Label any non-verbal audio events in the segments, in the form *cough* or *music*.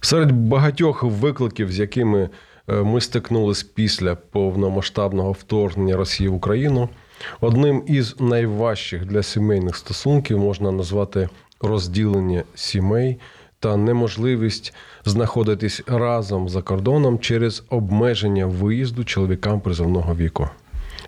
Серед багатьох викликів, з якими е, ми стикнулись після повномасштабного вторгнення Росії в Україну, одним із найважчих для сімейних стосунків можна назвати розділення сімей та неможливість знаходитись разом за кордоном через обмеження виїзду чоловікам призовного віку.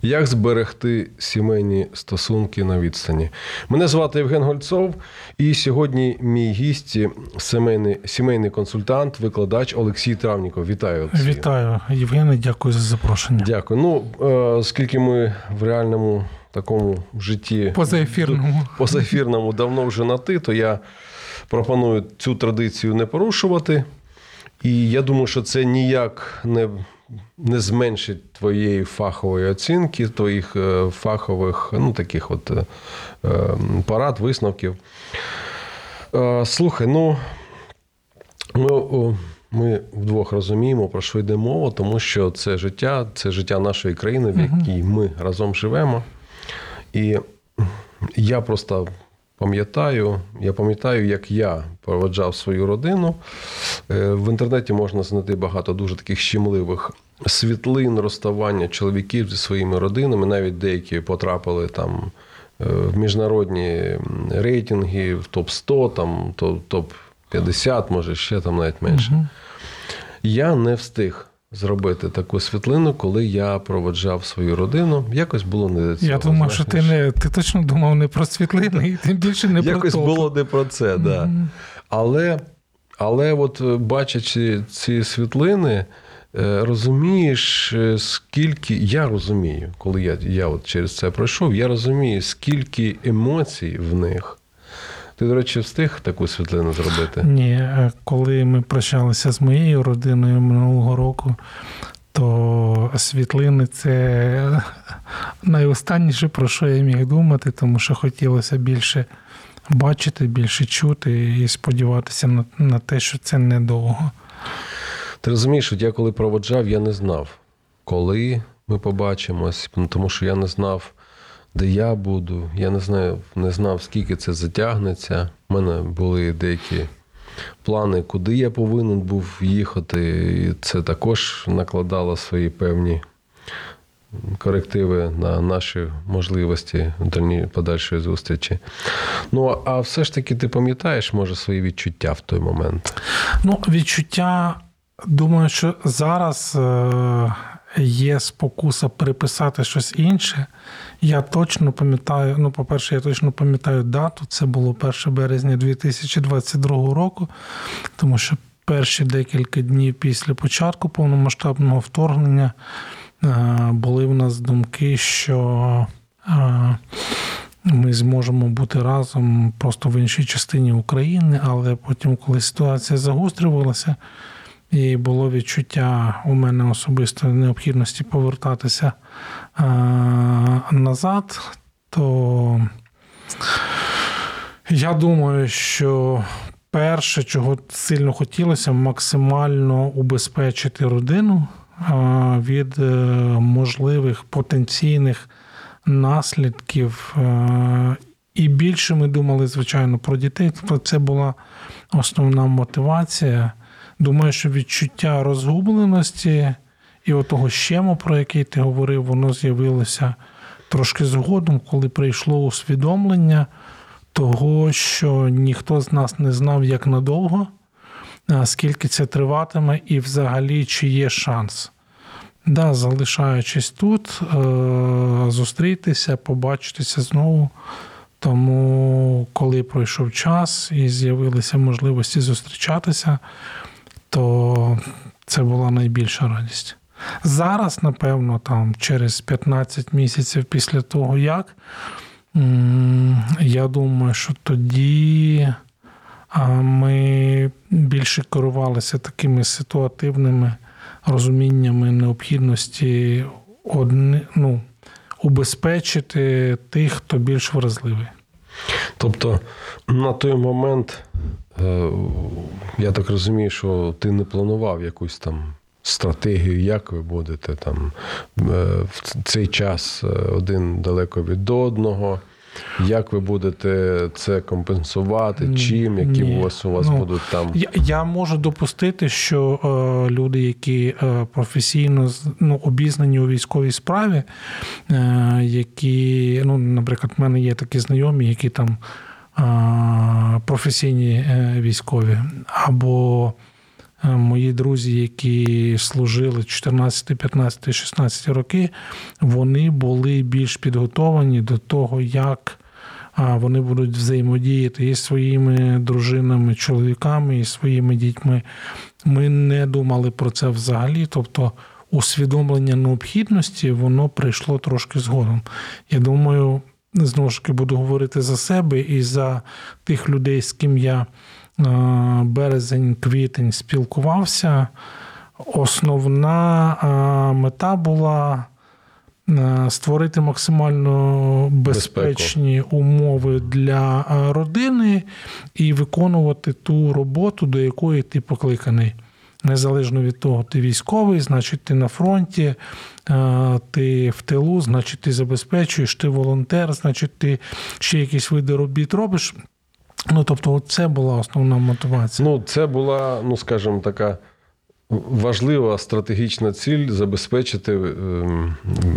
Як зберегти сімейні стосунки на відстані? Мене звати Євген Гольцов, і сьогодні мій гість сімейний, сімейний консультант, викладач Олексій Травніков. Вітаю Олексій. Вітаю, Євгене, дякую за запрошення. Дякую. Ну, е, оскільки ми в реальному такому житті Позаефірному. *laughs* позаефірному давно вже на ти, то я пропоную цю традицію не порушувати. І я думаю, що це ніяк не не зменшить твоєї фахової оцінки, твоїх е, фахових, ну таких от е, порад, висновків. Е, слухай, ну ми, ми вдвох розуміємо, про що йде мова, тому що це життя, це життя нашої країни, в якій ми разом живемо. І я просто пам'ятаю, я пам'ятаю, як я проведжав свою родину. В інтернеті можна знайти багато дуже таких щемливих світлин розставання чоловіків зі своїми родинами. Навіть деякі потрапили там в міжнародні рейтинги, в топ-100, там, топ-50, може ще там навіть менше. Угу. Я не встиг. Зробити таку світлину, коли я проводжав свою родину, якось було не до цього. Я думав, що ти не ти точно думав не про світлини, і тим більше не про якось було не про це, mm-hmm. да. Але але от бачачи ці світлини, розумієш, скільки я розумію, коли я я от через це пройшов, я розумію, скільки емоцій в них. Ти, до речі, встиг таку світлину зробити? Ні, коли ми прощалися з моєю родиною минулого року, то світлини це найостанніше, про що я міг думати, тому що хотілося більше бачити, більше чути і сподіватися на, на те, що це недовго. Ти розумієш, от я коли проводжав, я не знав, коли ми побачимось, тому що я не знав де я буду. Я не знаю, не знав, скільки це затягнеться. У мене були деякі плани, куди я повинен був їхати. І це також накладало свої певні корективи на наші можливості дальні подальшої зустрічі. Ну, а все ж таки, ти пам'ятаєш, може, свої відчуття в той момент? Ну, відчуття, думаю, що зараз е, є спокуса приписати щось інше. Я точно пам'ятаю, ну, по-перше, я точно пам'ятаю дату. Це було 1 березня 2022 року, тому що перші декілька днів після початку повномасштабного вторгнення е, були в нас думки, що е, ми зможемо бути разом просто в іншій частині України, але потім, коли ситуація загострювалася, і було відчуття у мене особисто необхідності повертатися а, назад, то я думаю, що перше, чого сильно хотілося, максимально убезпечити родину від е, можливих потенційних наслідків. І більше ми думали, звичайно, про дітей. Це була основна мотивація. Думаю, що відчуття розгубленості і отого щему, про який ти говорив, воно з'явилося трошки згодом, коли прийшло усвідомлення того, що ніхто з нас не знав, як надовго, скільки це триватиме, і взагалі чи є шанс. Да, Залишаючись тут, е, зустрітися, побачитися знову. Тому, коли пройшов час і з'явилися можливості зустрічатися, то це була найбільша радість. Зараз, напевно, там через 15 місяців після того, як я думаю, що тоді ми більше керувалися такими ситуативними розуміннями необхідності одни, ну, убезпечити тих, хто більш вразливий. Тобто на той момент, е, я так розумію, що ти не планував якусь там стратегію, як ви будете там е, в цей час е, один далеко від одного. Як ви будете це компенсувати? Чим, які ні. у вас у вас Ну, будуть там? Я, я можу допустити, що е, люди, які е, професійно ну, обізнані у військовій справі, е, які, ну, наприклад, в мене є такі знайомі, які там е, професійні е, військові, або мої друзі, які служили 14, 15, 16 роки, вони були більш підготовані до того, як вони будуть взаємодіяти із своїми дружинами, чоловіками, і своїми дітьми. Ми не думали про це взагалі. Тобто, усвідомлення необхідності воно прийшло трошки згодом. Я думаю, знову ж таки буду говорити за себе і за тих людей, з ким я е, березень, квітень спілкувався. Основна е, мета була е, створити максимально безпечні умови для родини і виконувати ту роботу, до якої ти покликаний. Незалежно від того, ти військовий, значить, ти на фронті, ти в тилу, значить, ти забезпечуєш, ти волонтер, значить, ти ще якісь види робіт робиш. Ну, тобто, це була основна мотивація. Ну, це була, ну скажімо, така важлива стратегічна ціль забезпечити ем,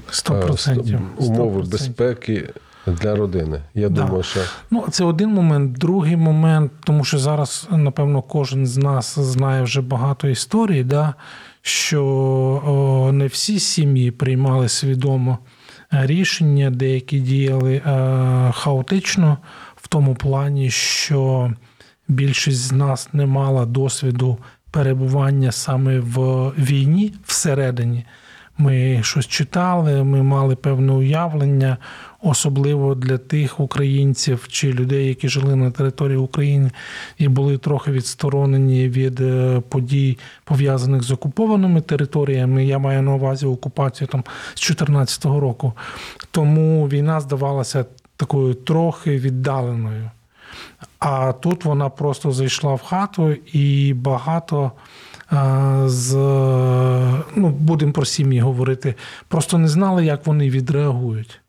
Сто е, процентів. умови Сто процентів. безпеки для родини. Я Да. думаю, що Ну, це один момент. Другий момент, тому що зараз, напевно, кожен з нас знає вже багато історій, да, що о, не всі сім'ї приймали свідомо е, рішення, деякі діяли е, хаотично, тому плані, що більшість з нас не мала досвіду перебування саме в війні всередині. Ми щось читали, ми мали певне уявлення, особливо для тих українців чи людей, які жили на території України і були трохи відсторонені від е, подій, пов'язаних з окупованими територіями. Я маю на увазі окупацію там з 2014 року. Тому війна здавалася такою трохи віддаленою. А тут вона просто зайшла в хату і багато з, ну, будемо про сім'ї говорити, просто не знали, як вони відреагують.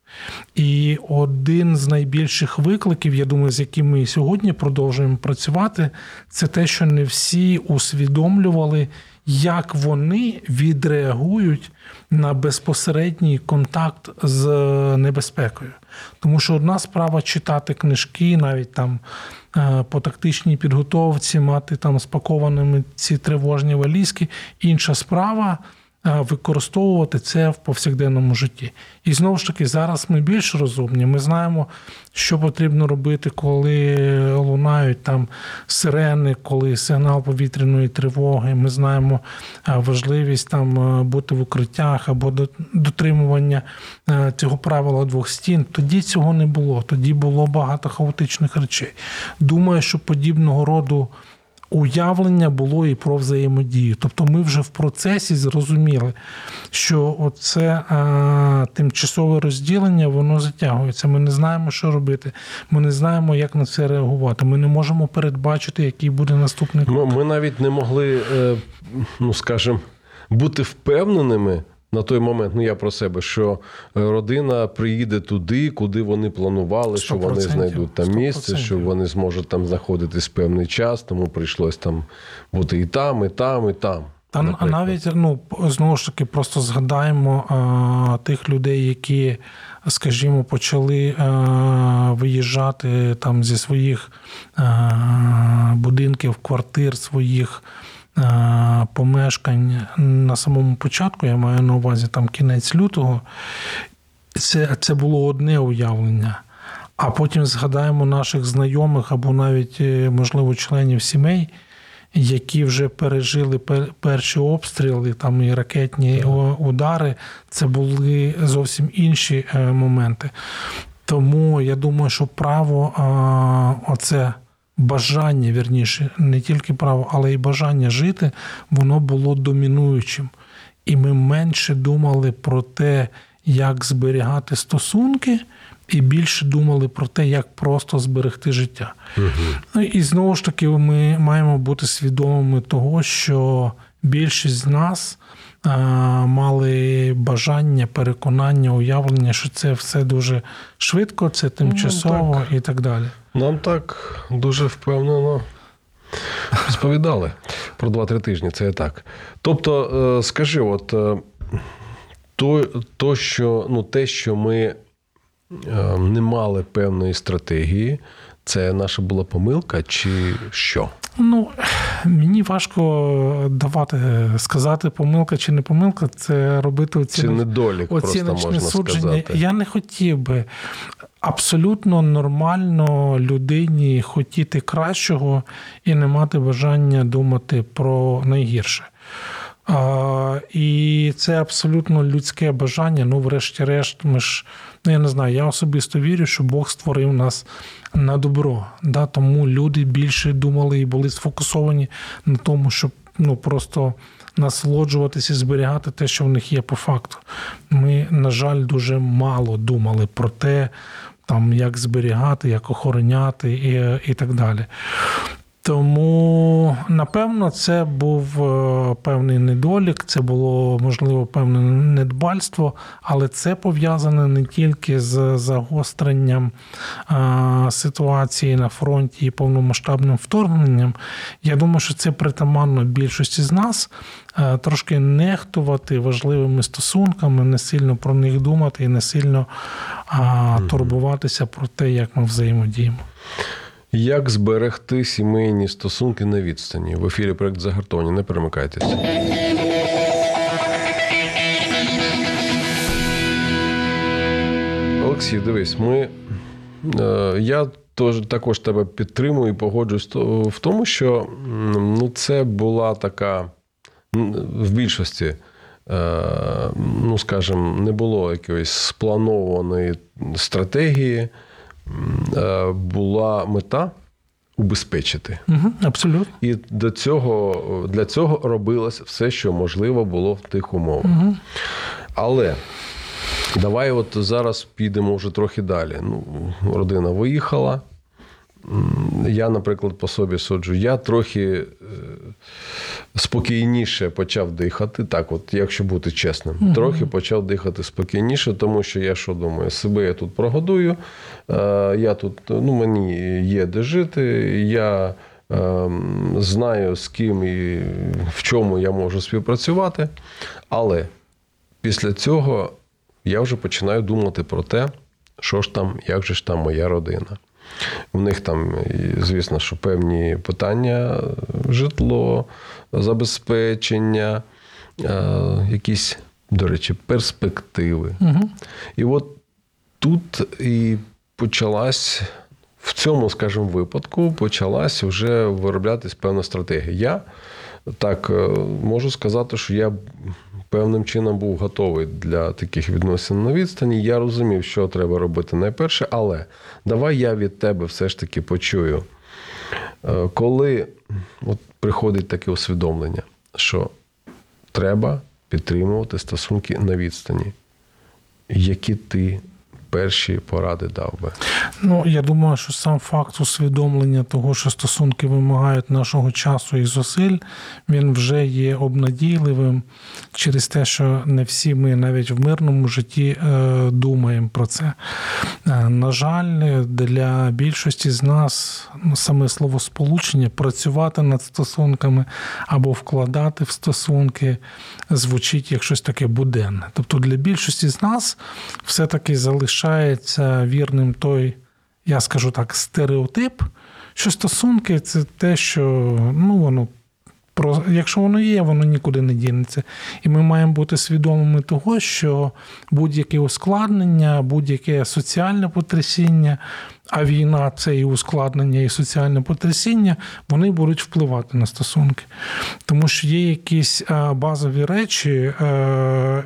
І один з найбільших викликів, я думаю, з яким ми сьогодні продовжуємо працювати, це те, що не всі усвідомлювали, як вони відреагують на безпосередній контакт з небезпекою. Тому що одна справа читати книжки, навіть там е, по тактичній підготовці, мати там спакованими ці тривожні валізки, інша справа е, використовувати це в повсякденному житті. І знову ж таки, зараз ми більш розумні. Ми знаємо, що потрібно робити, коли лунають там сирени, коли сигнал повітряної тривоги. Ми знаємо е, важливість там е, бути в укриттях або дотримування е, цього правила двох стін. Тоді цього не було. Тоді було багато хаотичних речей. Думаю, що подібного роду уявлення було і про взаємодію. Тобто ми вже в процесі зрозуміли, що оце е, тимчасове розділення воно затягується. Ми не знаємо, що робити. Ми не знаємо, як на це реагувати. Ми не можемо передбачити, який буде наступний крок. ми, ми навіть не могли, е, ну скажімо, бути впевненими. На той момент, ну я про себе, що е, родина приїде туди, куди вони планували, що вони знайдуть там місце, 100%. що вони зможуть там знаходитись певний час, тому прийшлось там бути і там, і там, і там. Та а наприклад. навіть ну знову ж таки, просто згадаємо а, тих людей, які, скажімо, почали а, виїжджати там зі своїх а, будинків, квартир, своїх а, помешкань на самому початку. Я маю на увазі там кінець лютого. Це, це було одне уявлення. А потім згадаємо наших знайомих або навіть, е, можливо, членів сімей, які вже пережили перші обстріли, там і ракетні удари. Це були зовсім інші е, моменти. Тому я думаю, що право оце бажання, вірніше, не тільки право, але й бажання жити, воно було домінуючим. І ми менше думали про те, як зберігати стосунки, і більше думали про те, як просто зберегти життя. Угу. Ну і знову ж таки, ми маємо бути свідомими того, що більшість з нас а, мали бажання, переконання, уявлення, що це все дуже швидко, це тимчасово ну, і так далі. Нам так дуже впевнено. Розповідали про 2-3 тижні, це і так. Тобто, е, скажи, от то, то, що, ну, те, що ми Е, не мали певної стратегії. Це наша була помилка, чи що? Ну мені важко давати сказати, помилка чи не помилка, це робити оціночне, Чи недолік просто можна судження. сказати. Я не хотів би абсолютно нормально людині хотіти кращого і не мати бажання думати про найгірше. А, І це абсолютно людське бажання. Ну, врешті-решт, ми ж ну я не знаю, я особисто вірю, що Бог створив нас на добро. Да? Тому люди більше думали і були сфокусовані на тому, щоб ну просто насолоджуватися і зберігати те, що в них є по факту. Ми, на жаль, дуже мало думали про те, там як зберігати, як охороняти і, і так далі. Тому, напевно, це був е, певний недолік, це було можливо певне недбальство, але це пов'язане не тільки з загостренням е, ситуації на фронті і повномасштабним вторгненням. Я думаю, що це притаманно більшості з нас е, трошки нехтувати важливими стосунками, не сильно про них думати і не сильно турбуватися про те, як ми взаємодіємо. Як зберегти сімейні стосунки на відстані? В ефірі проект Загартовані. Не перемикайтеся. Олексій, дивись, ми. Е, я тож, також тебе підтримую і погоджуюсь в тому, що ну, це була така в більшості, е, ну скажімо, не було якоїсь спланованої стратегії. Е, була мета убезпечити. Угу, Абсолютно. І до цього, для цього робилось все, що можливо було в тих умовах. Угу. Але давай от зараз підемо вже трохи далі. Ну, Родина виїхала. Я, наприклад, по собі суджу, я трохи е, спокійніше почав дихати. Так, от, якщо бути чесним, угу. трохи почав дихати спокійніше, тому що я що думаю, себе я тут прогодую, е, я тут, ну, мені є де жити, я е, знаю, з ким і в чому я можу співпрацювати. Але після цього я вже починаю думати про те, що ж там, як же ж там моя родина. У них там, звісно, що певні питання: житло, забезпечення, якісь, до речі, перспективи. Угу. І от тут і почалась. В цьому, скажімо, випадку почалась вже вироблятись певна стратегія. Я так е, можу сказати, що я певним чином був готовий для таких відносин на відстані. Я розумів, що треба робити найперше, але давай я від тебе все ж таки почую. Е, коли от приходить таке усвідомлення, що треба підтримувати стосунки на відстані, які ти перші поради дав би? Ну я думаю, що сам факт усвідомлення того, що стосунки вимагають нашого часу і зусиль, він вже є обнадійливим через те, що не всі ми навіть в мирному житті е, думаємо про це. Е, на жаль, для більшості з нас ну, саме слово сполучення працювати над стосунками або вкладати в стосунки звучить як щось таке буденне. Тобто для більшості з нас все-таки залишається вірним той, я скажу так, стереотип, що стосунки це те, що ну, воно про якщо воно є, воно нікуди не дінеться. І ми маємо бути свідомими того, що будь-яке ускладнення, будь-яке соціальне потрясіння, а війна це і ускладнення, і соціальне потрясіння, вони будуть впливати на стосунки. Тому що є якісь базові речі,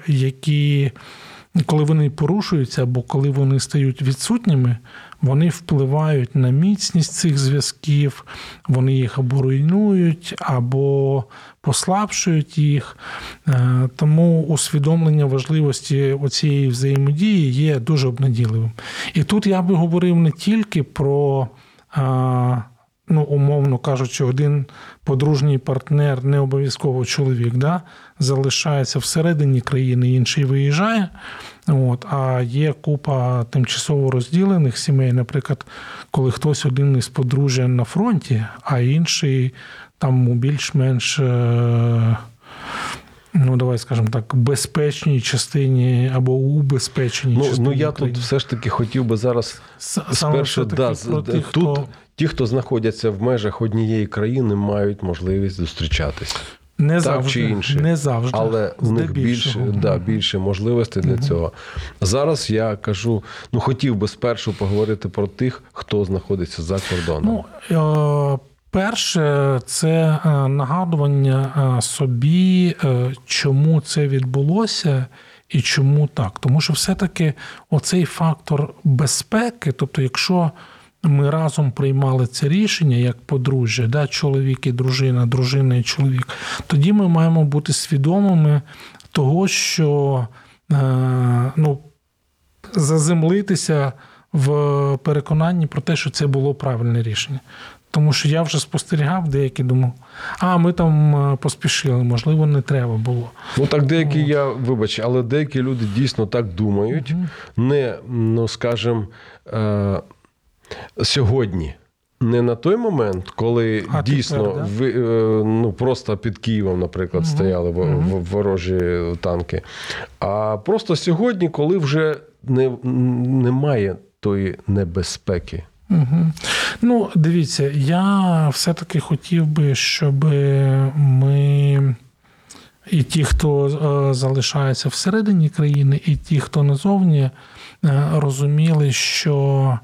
які коли вони порушуються або коли вони стають відсутніми, вони впливають на міцність цих зв'язків, вони їх або руйнують, або послабшують їх. Е, Тому усвідомлення важливості цієї взаємодії є дуже обнадійливим. І тут я би говорив не тільки про. Ну, умовно кажучи, один подружній партнер, не обов'язково чоловік, да, залишається всередині країни, інший виїжджає. От, а є купа тимчасово розділених сімей, наприклад, коли хтось один із подружжя на фронті, а інший там у більш-менш. е, Ну, давай скажемо так, безпечній частині або у безпечній Ну, частині. ну я України. тут все ж таки хотів би зараз саме спершу да, з- про тих, тут хто ті, хто знаходяться в межах однієї країни, мають можливість зустрічатися. не так завжди, чи інше. не завжди, Але у них більше, да, більше можливостей для цього. Зараз я кажу: ну хотів би спершу поговорити про тих, хто знаходиться за кордоном. Ну, е, перше, це е, нагадування е, собі, чому це відбулося. І чому так? Тому що все-таки оцей фактор безпеки, тобто, якщо ми разом приймали це рішення як подружжя, да, чоловік і дружина, дружина і чоловік, тоді ми маємо бути свідомими того, що е, ну, заземлитися в переконанні про те, що це було правильне рішення. Тому що я вже спостерігав, деякі думав, а ми там е, поспішили, можливо, не треба було. Ну так деякі я вибач, але деякі люди дійсно так думають, не ну скажем, е, сьогодні. Не на той момент, коли А дійсно тепер, да? ви, е, ну, просто під Києвом, наприклад, стояли во- в- ворожі танки. А просто сьогодні, коли вже не, немає тої небезпеки. Угу. Ну, дивіться, я все-таки хотів би, щоб ми. І ті, хто е, залишається всередині країни, і ті, хто назовні, е, розуміли, що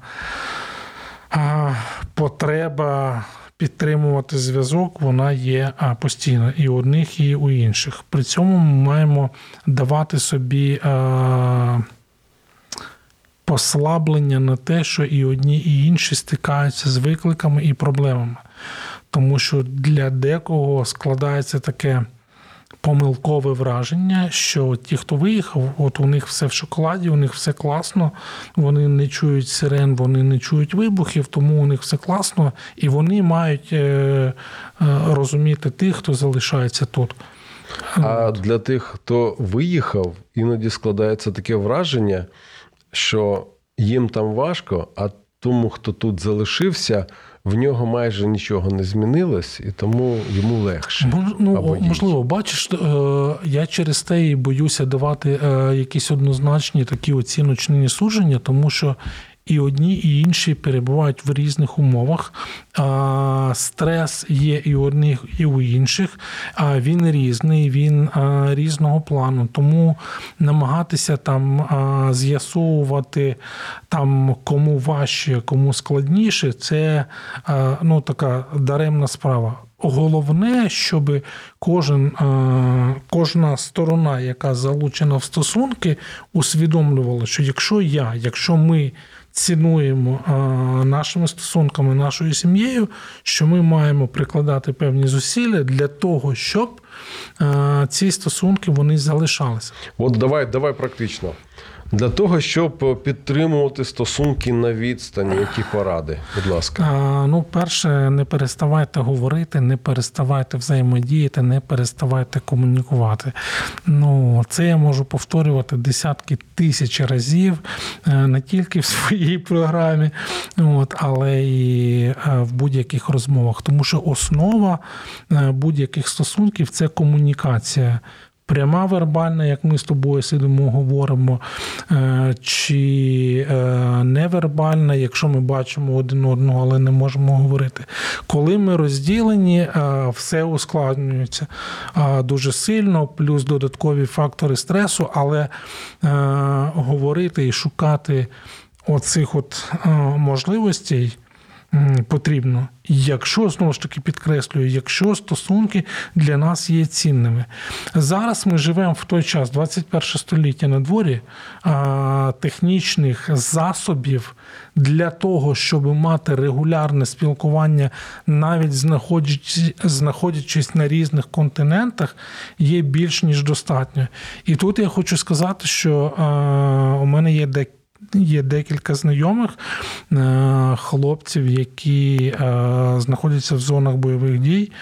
потреба підтримувати зв'язок вона є постійна і у одних, і у інших. При цьому ми маємо давати собі. послаблення на те, що і одні, і інші стикаються з викликами і проблемами. Тому що для декого складається таке помилкове враження, що ті, хто виїхав, от у них все в шоколаді, у них все класно, вони не чують сирен, вони не чують вибухів, тому у них все класно, і вони мають е, е, розуміти тих, хто залишається тут. А для тих, хто виїхав, іноді складається таке враження, що їм там важко, а тому, хто тут залишився, в нього майже нічого не змінилось, і тому йому легше. Ну, Або можливо, бачиш, е, я через те і боюся давати е, якісь однозначні такі оціночні судження, тому що і одні, і інші перебувають в різних умовах. А, Стрес є і у одних, і у інших. А Він різний, він а, різного плану. Тому намагатися там а, з'ясовувати там кому важче, кому складніше, це а, ну, така даремна справа. Головне, щоб кожен, кожна сторона, яка залучена в стосунки, усвідомлювала, що якщо я, якщо ми цінуємо нашими стосунками, нашою сім'єю, що ми маємо прикладати певні зусилля для того, щоб ці стосунки вони залишалися. От давай, давай практично. Для того, щоб підтримувати стосунки на відстані, які поради, будь ласка. А, Ну, перше, не переставайте говорити, не переставайте взаємодіяти, не переставайте комунікувати. Ну, це я можу повторювати десятки тисяч разів, е, не тільки в своїй програмі, от, але і е, в будь-яких розмовах. Тому що основа е, будь-яких стосунків це комунікація. Пряма вербальна, як ми з тобою сидимо, говоримо, е, чи е, невербальна, якщо ми бачимо один одного, але не можемо говорити. Коли ми розділені, е, все ускладнюється дуже сильно, плюс додаткові фактори стресу, але говорити і шукати оцих от можливостей. Потрібно. Якщо знову ж таки підкреслюю, якщо стосунки для нас є цінними. Зараз ми живемо в той час, 21 століття на дворі, а, технічних засобів для того, щоб мати регулярне спілкування, навіть знаходячись, знаходячись на різних континентах, є більш ніж достатньо. І тут я хочу сказати, що а, у мене є декілька. Є декілька знайомих е, хлопців, які е, знаходяться в зонах бойових дій,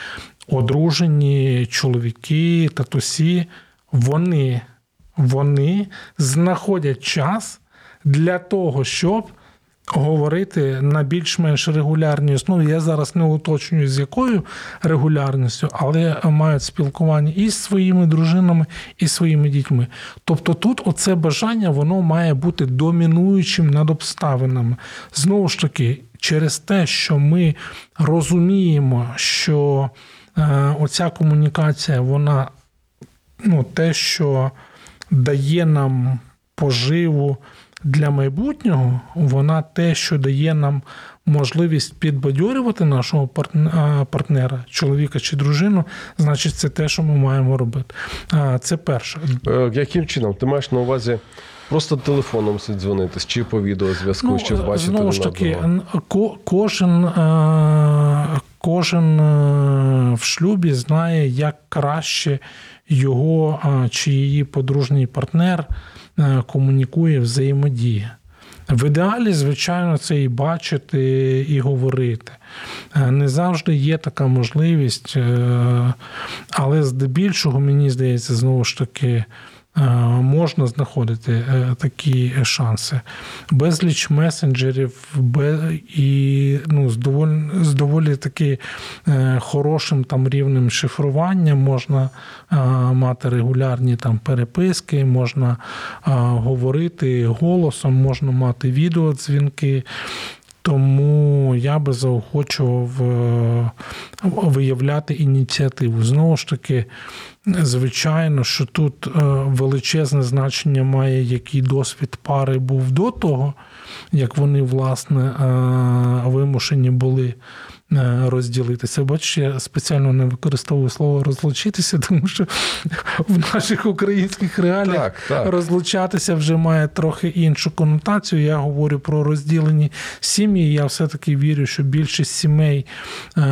одружені чоловіки, татусі. Вони, вони знаходять час для того, щоб говорити на більш-менш регулярній основі. Я зараз не уточнюю, з якою регулярністю, але мають спілкування і з своїми дружинами, і своїми дітьми. Тобто тут оце бажання воно має бути домінуючим над обставинами. Знову ж таки, через те, що ми розуміємо, що е, оця комунікація, вона ну, те, що дає нам поживу для майбутнього, вона те, що дає нам можливість підбадьорювати нашого партн- партнера, чоловіка чи дружину, значить, це те, що ми маємо робити. Це перше. Е, Яким чином? Ти маєш на увазі просто телефоном дзвонитись, чи по відеозв'язку, щоб бачити Ну, знову ж таки, ко- кожен, е, кожен е, в шлюбі знає, як краще його е, чи її подружній партнер е, комунікує, взаємодіє. В ідеалі, звичайно, це і бачити, і говорити. Е, Не завжди є така можливість, е, але здебільшого, мені здається, знову ж таки, е, можна знаходити е, такі шанси. Безліч месенджерів і ну, з доволі, з доволі таки е, хорошим там рівнем шифрування можна е, мати регулярні там переписки, можна е, говорити голосом, можна мати відеодзвінки. Тому я би заохочував е, виявляти ініціативу. Знову ж таки, звичайно, що тут е, величезне значення має, який досвід пари був до того, як вони, власне, е, вимушені були розділитися. Бачиш, я спеціально не використовую слово розлучитися, *laughs* тому що в наших українських реаліях Так, так. розлучатися вже має трохи іншу конотацію. Я говорю про розділені сім'ї. Я все-таки вірю, що більшість сімей е,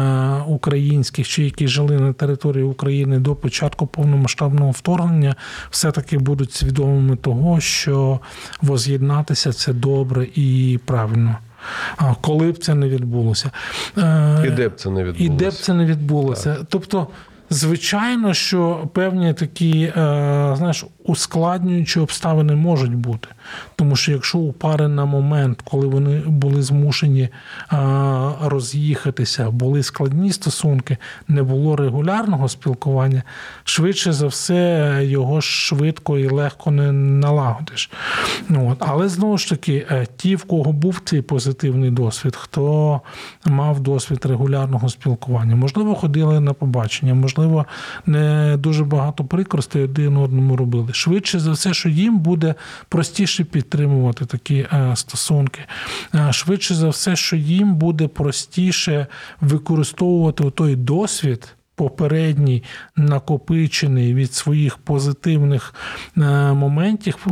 українських, чи які жили на території України до початку повномасштабного вторгнення, все-таки будуть свідомими того, що воз'єднатися це добре і правильно. Коли б це не відбулося, Е, І де б це не відбулося? і де б це не відбулося. Тобто, звичайно, що певні такі, е, знаєш, ускладнюючі обставини можуть бути. Тому що якщо у пари на момент, коли вони були змушені роз'їхатися, були складні стосунки, не було регулярного спілкування, швидше за все його швидко і легко не налагодиш. От. Але знову ж таки, е, ті, в кого був цей позитивний досвід, хто мав досвід регулярного спілкування, можливо, ходили на побачення, можливо, не дуже багато прикростей один одному робили. Швидше за все, що їм буде простіше підтримувати такі е, стосунки. Е, Швидше за все, що їм буде простіше використовувати той досвід. Попередній накопичений від своїх позитивних е, моментів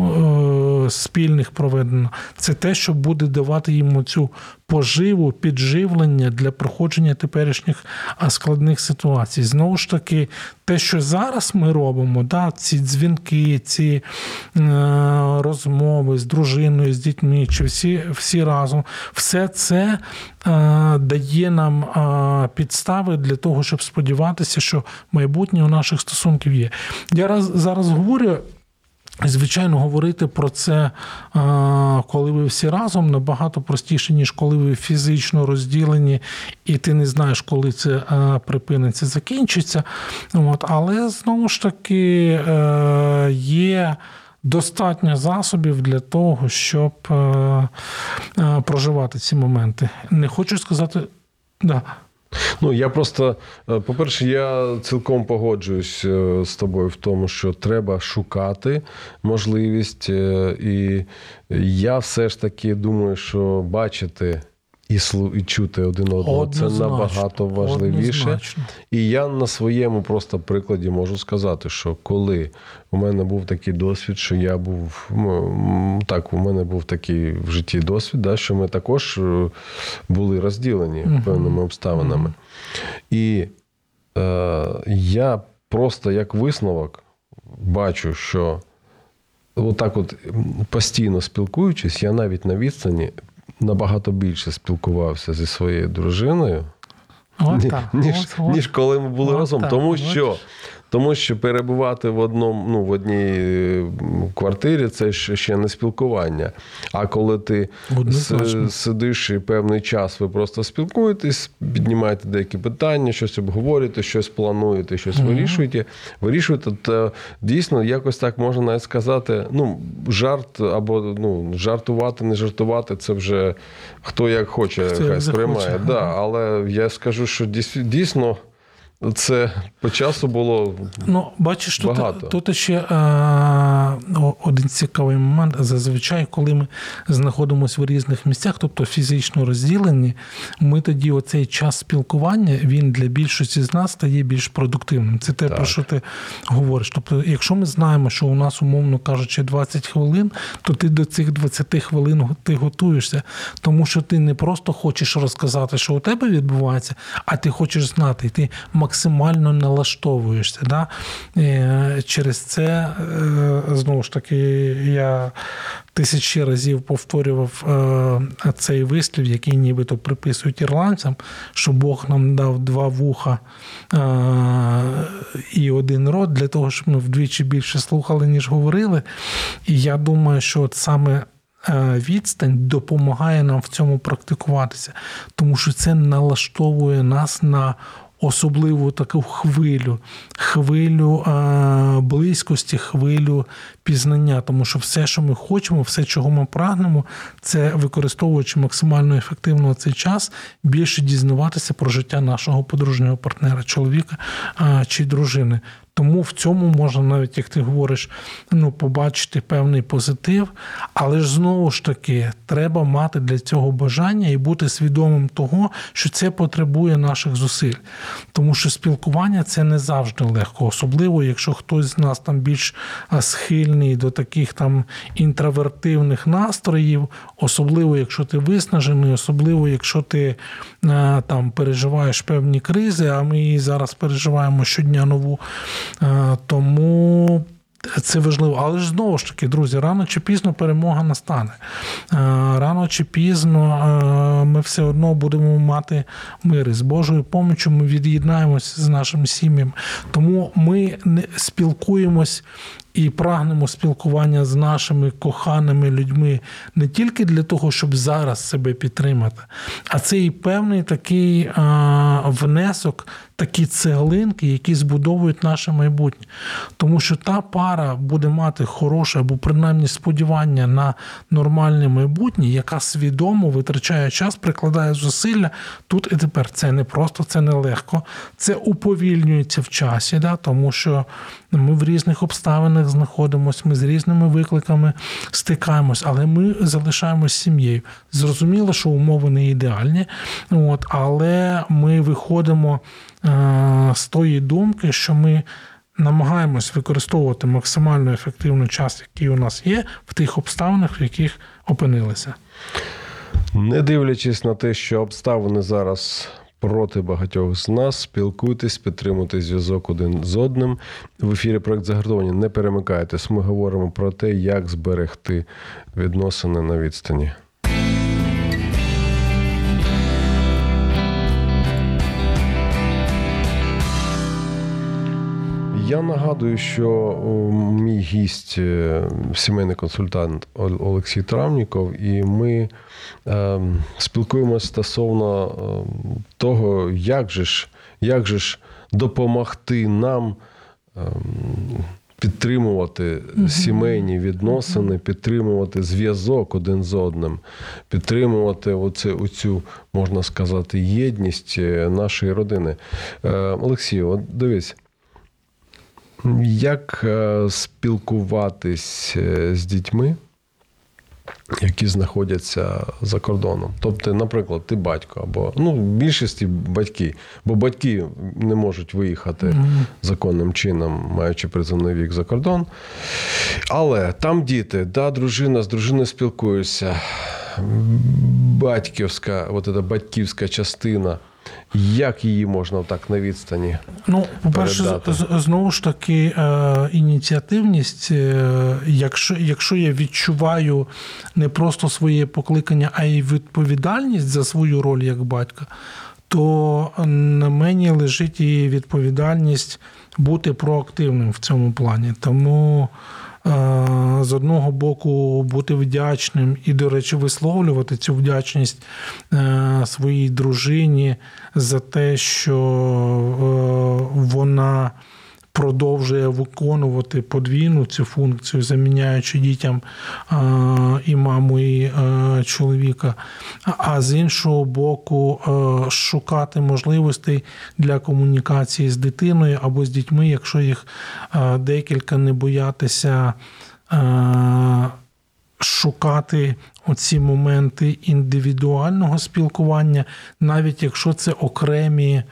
спільних проведено, це те, що буде давати їм цю поживу, підживлення для проходження теперішніх складних ситуацій. Знову ж таки, те, що зараз ми робимо, да, ці дзвінки, ці е, розмови з дружиною, з дітьми, чи всі, всі разом, все це е, дає нам е, підстави для того, щоб сподіватися, що майбутнє у наших стосунків є. Я раз зараз говорю. Звичайно, говорити про це, коли ви всі разом, набагато простіше, ніж коли ви фізично розділені, і ти не знаєш, коли це припиниться, закінчиться. От. Але знову ж таки е, є. Достатньо засобів для того, щоб е, е, проживати ці моменти. Не хочу сказати, да. Ну, я просто, е, по-перше, я цілком погоджуюсь е, з тобою в тому, що треба шукати можливість. е, І я все ж таки думаю, що бачити і слу- і чути один одного. Це набагато важливіше. однозначно. І я на своєму просто прикладі можу сказати, що коли у мене був такий досвід, що я був так, у мене був такий в житті досвід, да, що ми також е, були розділені певними обставинами. І е, я просто як висновок бачу, що отак, от м, постійно спілкуючись, я навіть на відстані набагато більше спілкувався зі своєю дружиною, О, ні- так, ніж, от. ніж коли ми були О, разом. так, тому що. Тому що перебувати в одному, ну, в одній е, квартирі це ще не спілкування. А коли ти Однозначно. с- сидиш і певний час, ви просто спілкуєтесь, піднімаєте деякі питання, щось обговорюєте, щось плануєте, щось вирішуєте, вирішуєте, то дійсно якось так можна навіть сказати. Ну, жарт або ну, жартувати, не жартувати, це вже хто як хоче, Хто хай сприймає. Да, але я скажу, що дійсно. Це по часу було Ну, бачиш, тут, Багато. тут ще е, о- один цікавий момент. Зазвичай, коли ми знаходимося в різних місцях, тобто фізично розділені, ми тоді оцей час спілкування він для більшості з нас стає більш продуктивним. Це те, про що ти говориш. Тобто, якщо ми знаємо, що у нас, умовно кажучи, 20 хвилин, то ти до цих 20 хвилин ти готуєшся, тому що ти не просто хочеш розказати, що у тебе відбувається, а ти хочеш знати, і ти максимально налаштовуєшся. Да? Е, Через це, е, знову ж таки, я тисячі разів повторював е, цей вислів, який нібито приписують ірландцям, що Бог нам дав два вуха і один рот для того, щоб ми вдвічі більше слухали, ніж говорили. І я думаю, що от саме відстань допомагає нам в цьому практикуватися, тому що це налаштовує нас на особливу таку хвилю, хвилю близькості, хвилю пізнання. Тому що все, що ми хочемо, все, чого ми прагнемо, це використовуючи максимально ефективно цей час, більше дізнаватися про життя нашого подружнього партнера, чоловіка чи дружини. Тому в цьому можна, навіть як ти говориш, ну, побачити певний позитив, але ж знову ж таки треба мати для цього бажання і бути свідомим того, що це потребує наших зусиль. Тому що спілкування це не завжди легко, особливо якщо хтось з нас там більш а, схильний до таких там інтровертивних настроїв, особливо якщо ти виснажений, особливо якщо ти е, там переживаєш певні кризи, а ми зараз переживаємо щодня нову. Е, Тому це важливо. Але ж знову ж таки, друзі, рано чи пізно перемога настане. Е, Рано чи пізно ми все одно будемо мати мир. І з Божою помочю ми від'єднаємося з нашими сім'ями. Тому ми спілкуємось. І прагнемо спілкування з нашими коханими людьми не тільки для того, щоб зараз себе підтримати, а це і певний такий а, внесок, такі цеглинки, які збудовують наше майбутнє. Тому що та пара буде мати хороше або принаймні сподівання на нормальне майбутнє, яка свідомо витрачає час, прикладає зусилля тут і тепер. Це не просто, це не легко, це уповільнюється в часі, да, тому що ми в різних обставинах знаходимося, ми з різними викликами стикаємось, але ми залишаємось сім'єю. Зрозуміло, що умови не ідеальні, от, але ми виходимо е, з тої думки, що ми. Намагаємось використовувати максимально ефективно час, який у нас є, в тих обставинах, в яких опинилися. Не дивлячись на те, що обставини зараз проти багатьох з нас, спілкуйтесь, підтримуйте зв'язок один з одним. В ефірі проект загартовані. Не перемикайтесь. Ми говоримо про те, як зберегти відносини на відстані. Я нагадую, що мій гість е, сімейний консультант Олексій Травніков, і ми е, спілкуємося стосовно е, того, як же ж, як же ж допомогти нам. Підтримувати сімейні відносини, підтримувати зв'язок один з одним, підтримувати оце, оцю, можна сказати, єдність нашої родини. Е, Олексію, от дивись, як е, спілкуватись е, з дітьми, які знаходяться за кордоном. Тобто, наприклад, ти батько, або ну, в більшості батьки, бо батьки не можуть виїхати законним чином, маючи призовний вік за кордон. Але там діти, да, дружина з дружиною спілкуюся, батьківська, от ця батьківська частина. Як її можна так на відстані? Ну, по-перше, знову ж таки, е, ініціативність, е, якщо, якщо я відчуваю не просто своє покликання, а й відповідальність за свою роль як батька, то на мені лежить і відповідальність бути проактивним в цьому плані. Тому з одного боку бути вдячним і, до речі, висловлювати цю вдячність е, своїй дружині за те, що е, вона продовжує виконувати подвійну цю функцію, заміняючи дітям і маму, і чоловіка. А- з іншого боку, шукати можливостей для комунікації з дитиною або з дітьми, якщо їх декілька не боятися. Шукати оці моменти індивідуального спілкування, навіть якщо це окремі,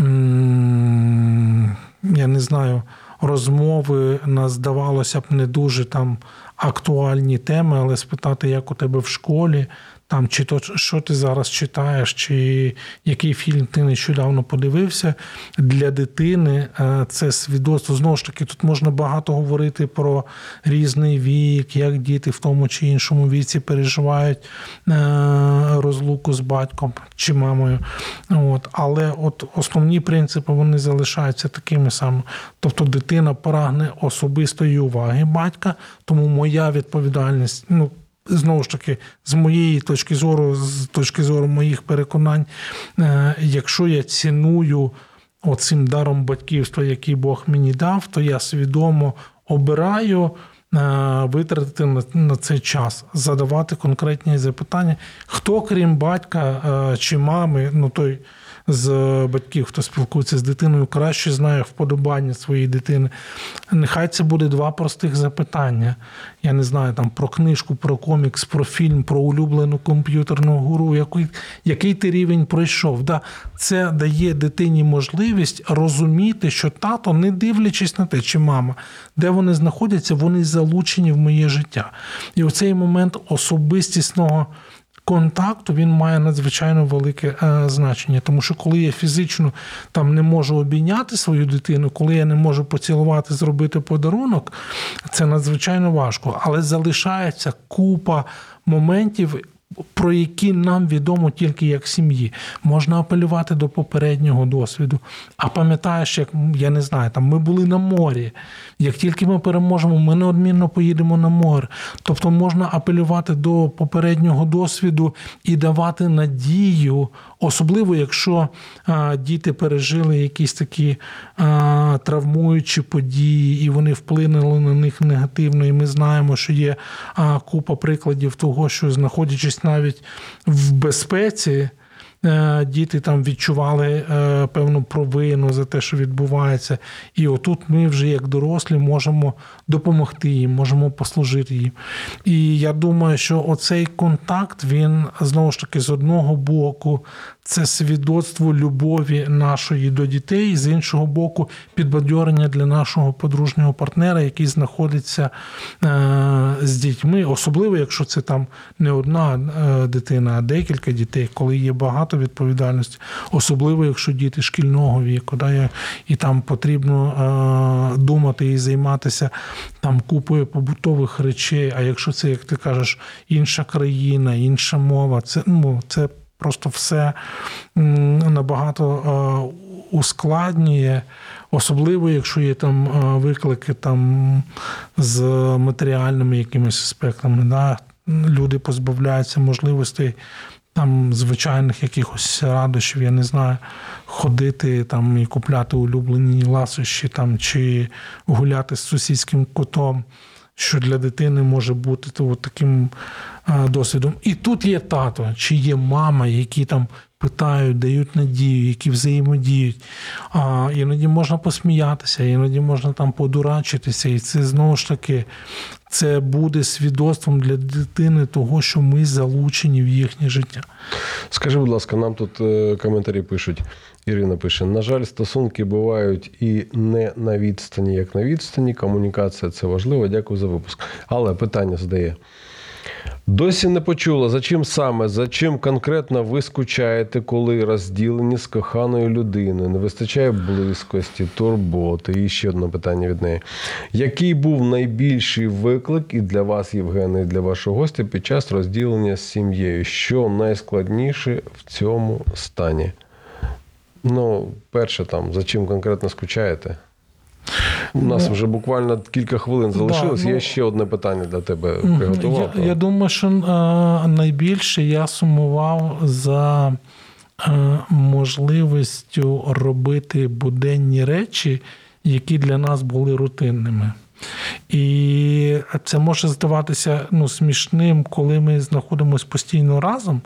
м, я не знаю, розмови на здавалося б не дуже там актуальні теми, але спитати, як у тебе в школі, там, чи то, що ти зараз читаєш, чи який фільм ти нещодавно подивився для дитини. е, Це свідоцтво. Знову ж таки, тут можна багато говорити про різний вік, як діти в тому чи іншому віці переживають е, розлуку з батьком чи мамою. От. Але от основні принципи вони залишаються такими самими. Тобто дитина прагне особистої уваги батька, тому моя відповідальність. ну, Знову ж таки, з моєї точки зору, з точки зору моїх переконань, е, якщо я ціную оцим даром батьківства, який Бог мені дав, то я свідомо обираю е, витратити на, цей час, задавати конкретні запитання, хто, крім батька е, чи мами, ну той з батьків, хто спілкується з дитиною, краще знає вподобання своєї дитини. Нехай це буде два простих запитання. Я не знаю там про книжку, про комікс, про фільм, про улюблену комп'ютерну гру, який, який ти рівень пройшов. Да, Це дає дитині можливість розуміти, що тато, не дивлячись на те, чи мама, де вони знаходяться, вони залучені в моє життя. І оцей момент особистісного контакту він має надзвичайно велике е, значення, тому що коли я фізично там не можу обійняти свою дитину, коли я не можу поцілувати, зробити подарунок, це надзвичайно важко. Але залишається купа моментів. Про які нам відомо тільки як сім'ї, можна апелювати до попереднього досвіду. А пам'ятаєш, як я не знаю, там ми були на морі. Як тільки ми переможемо, ми неодмінно поїдемо на море. Тобто можна апелювати до попереднього досвіду і давати надію, особливо якщо а, діти пережили якісь такі а, травмуючі події, і вони вплинули на них негативно. І ми знаємо, що є а, купа прикладів того, що знаходячись навіть в безпеці. е, Діти там відчували е, певну провину за те, що відбувається. І отут ми вже, як дорослі, можемо допомогти їм, можемо послужити їм. І я думаю, що оцей контакт, він знову ж таки з одного боку, це свідоцтво любові нашої до дітей, з іншого боку, підбадьорення для нашого подружнього партнера, який знаходиться е, з дітьми, особливо, якщо це там не одна е, дитина, а декілька дітей, коли є багато відповідальності, особливо якщо діти шкільного віку, да, і там потрібно е, думати і займатися там купою побутових речей. А якщо це, як ти кажеш, інша країна, інша мова, це ну це просто все набагато е, ускладнює. Особливо, якщо є там е, виклики там з матеріальними якимись аспектами, да? люди позбавляються можливостей там звичайних якихось радощів, я не знаю, ходити там і купляти улюблені ласощі там, чи гуляти з сусідським котом, що для дитини може бути то, от таким досвідом. І тут є тато, чи є мама, які там питають, дають надію, які взаємодіють. А іноді можна посміятися, іноді можна там подурачитися, і це знову ж таки. Це буде свідоцтвом для дитини того, що ми залучені в їхнє життя. Скажи, будь ласка, нам тут е, коментарі пишуть. Ірина пише: на жаль, стосунки бувають і не на відстані, як на відстані. Комунікація це важливо. Дякую за випуск. Але питання задає. Досі не почула, за чим саме, за чим конкретно ви скучаєте, коли розділені з коханою людиною, не вистачає близькості, турботи. І ще одне питання від неї. Який був найбільший виклик і для вас, Євгена, і для вашого гостя під час розділення з сім'єю? Що найскладніше в цьому стані? Ну, перше, там, за чим конкретно скучаєте? У нас Ну, вже буквально кілька хвилин залишилось. ну, Є ще одне питання для тебе приготував. Я, я думаю, що е, найбільше я сумував за е, можливістю робити буденні речі, які для нас були рутинними. І це може здаватися ну, смішним, коли ми знаходимося постійно разом.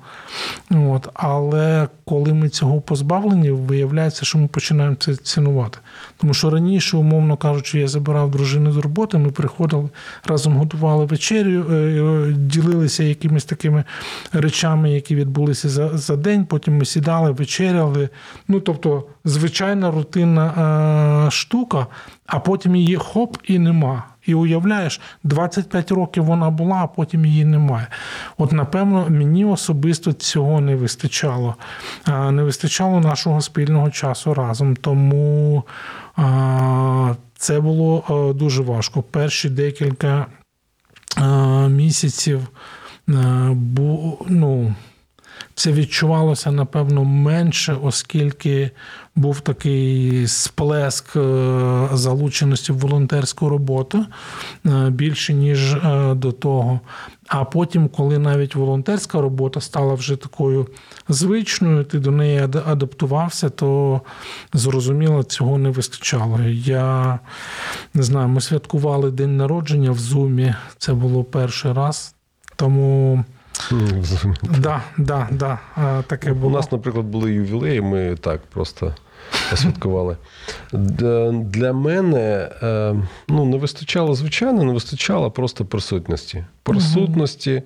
От, але коли ми цього позбавлені, виявляється, що ми починаємо це цінувати. Тому що раніше, умовно кажучи, я забирав дружину з роботи, ми приходили разом готували вечерю, е, е, ділилися якимись такими речами, які відбулися за, за день. Потім ми сідали, вечеряли. Ну тобто, звичайна рутинна е, штука, а потім її хоп і нема. І уявляєш, 25 років вона була, а потім її немає. От, напевно, мені особисто цього не вистачало. Не вистачало нашого спільного часу разом. Тому це було е, дуже важко. Перші декілька е, місяців е, ну, це відчувалося, напевно, менше, оскільки був такий сплеск залученості в волонтерську роботу більше, ніж до того. А потім, коли навіть волонтерська робота стала вже такою звичною, ти до неї ад- адаптувався, то зрозуміло, цього не вистачало. Я не знаю, ми святкували день народження в Зумі. Це було перший раз. Тому да, да, да, е, таке У нас, наприклад, були ювілеї, ми так просто посвяткували. Д- Для мене е, ну, не вистачало, звичайно, не вистачало просто присутності. Присутності.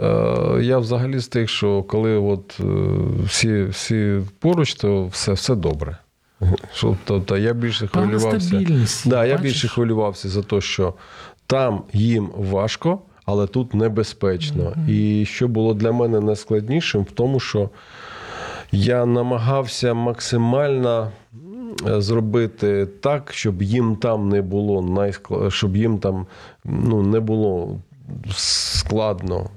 Е, Я взагалі з тих, що коли от е, всі, всі поруч, то все, все добре. Тобто я більше хвилювався. Да, я більше хвилювався за те, що там їм важко, але тут небезпечно. І що було для мене найскладнішим в тому, що я намагався максимально зробити так, щоб їм там не було найскла... щоб їм там ну, не було складно.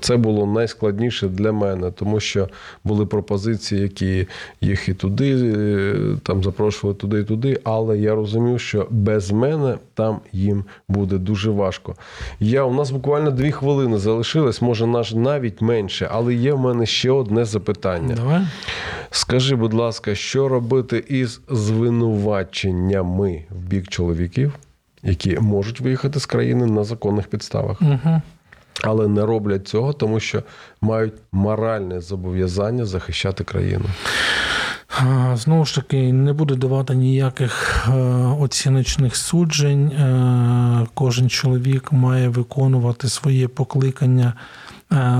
Це було найскладніше для мене, тому що були пропозиції, які їх і туди е, там запрошували туди і туди. Але я розумів, що без мене там їм буде дуже важко. Я у нас буквально дві хвилини залишилось, може наш навіть менше, але є в мене ще одне запитання. Давай. Скажи, будь ласка, що робити із звинуваченнями в бік чоловіків, які можуть виїхати з країни на законних підставах, Угу. Але не роблять цього, тому що мають моральне зобов'язання захищати країну. Знову ж таки, не буде давати ніяких е, оціночних суджень. Е, Кожен чоловік має виконувати своє покликання,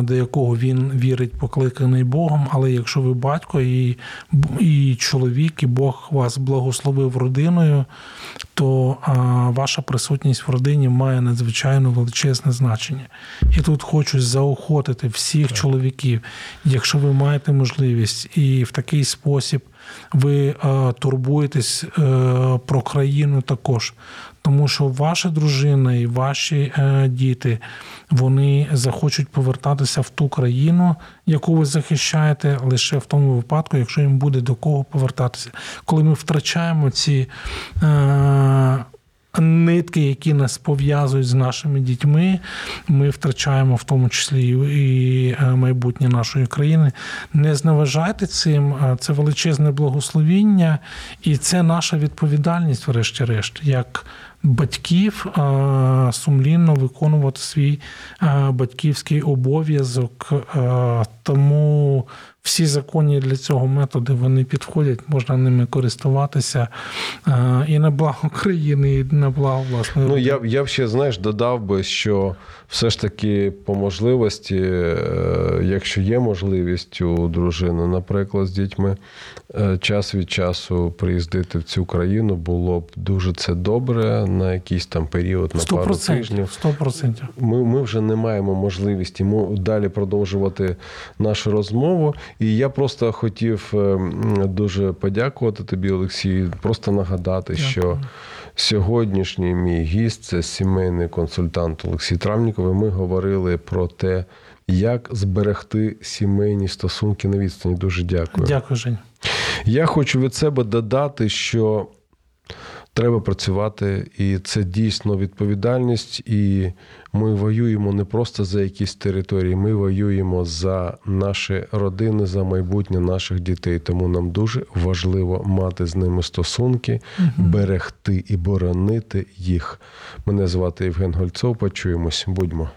до якого він вірить, покликаний Богом. Але якщо ви батько і, і чоловік, і Бог вас благословив родиною, то а, ваша присутність в родині має надзвичайно величезне значення. І тут хочу заохотити всіх чоловіків, якщо ви маєте можливість, і в такий спосіб ви е, турбуєтесь е, про країну також. Тому що ваша дружина і ваші е, діти вони захочуть повертатися в ту країну, яку ви захищаєте, лише в тому випадку, якщо їм буде до кого повертатися. Коли ми втрачаємо ці е, нитки, які нас пов'язують з нашими дітьми, ми втрачаємо в тому числі і е, майбутнє нашої країни. Не зневажайте цим, е, це величезне благословіння, і це наша відповідальність, врешті-решт, як батьків е, сумлінно виконувати свій батьківський обов'язок. Тому всі законні для цього методи вони підходять, можна ними користуватися е, і на благо країни, і на благо власної Ну, я, я б ще, знаєш, додав би, що все ж таки по можливості, е, якщо є можливість у дружини, наприклад, з дітьми, е, час від часу приїздити в цю країну, було б дуже це добре на якийсь там період, на Сто пару тижнів. Сто процентів. Ми, ми вже не маємо можливості му- далі продовжувати нашу розмову. І я просто хотів е, дуже подякувати тобі, Олексій. Просто нагадати, що сьогоднішній мій гість це сімейний консультант Олексій Травніков. І Ми говорили про те, як зберегти сімейні стосунки на відстані. Дуже дякую. Дякую, Жень. Я хочу від себе додати, що треба працювати, і це дійсно відповідальність. І ми воюємо не просто за якісь території, ми воюємо за наші родини, за майбутнє наших дітей. Тому нам дуже важливо мати з ними стосунки, берегти і боронити їх. Мене звати Євген Гольцов. Почуємось. Будьмо.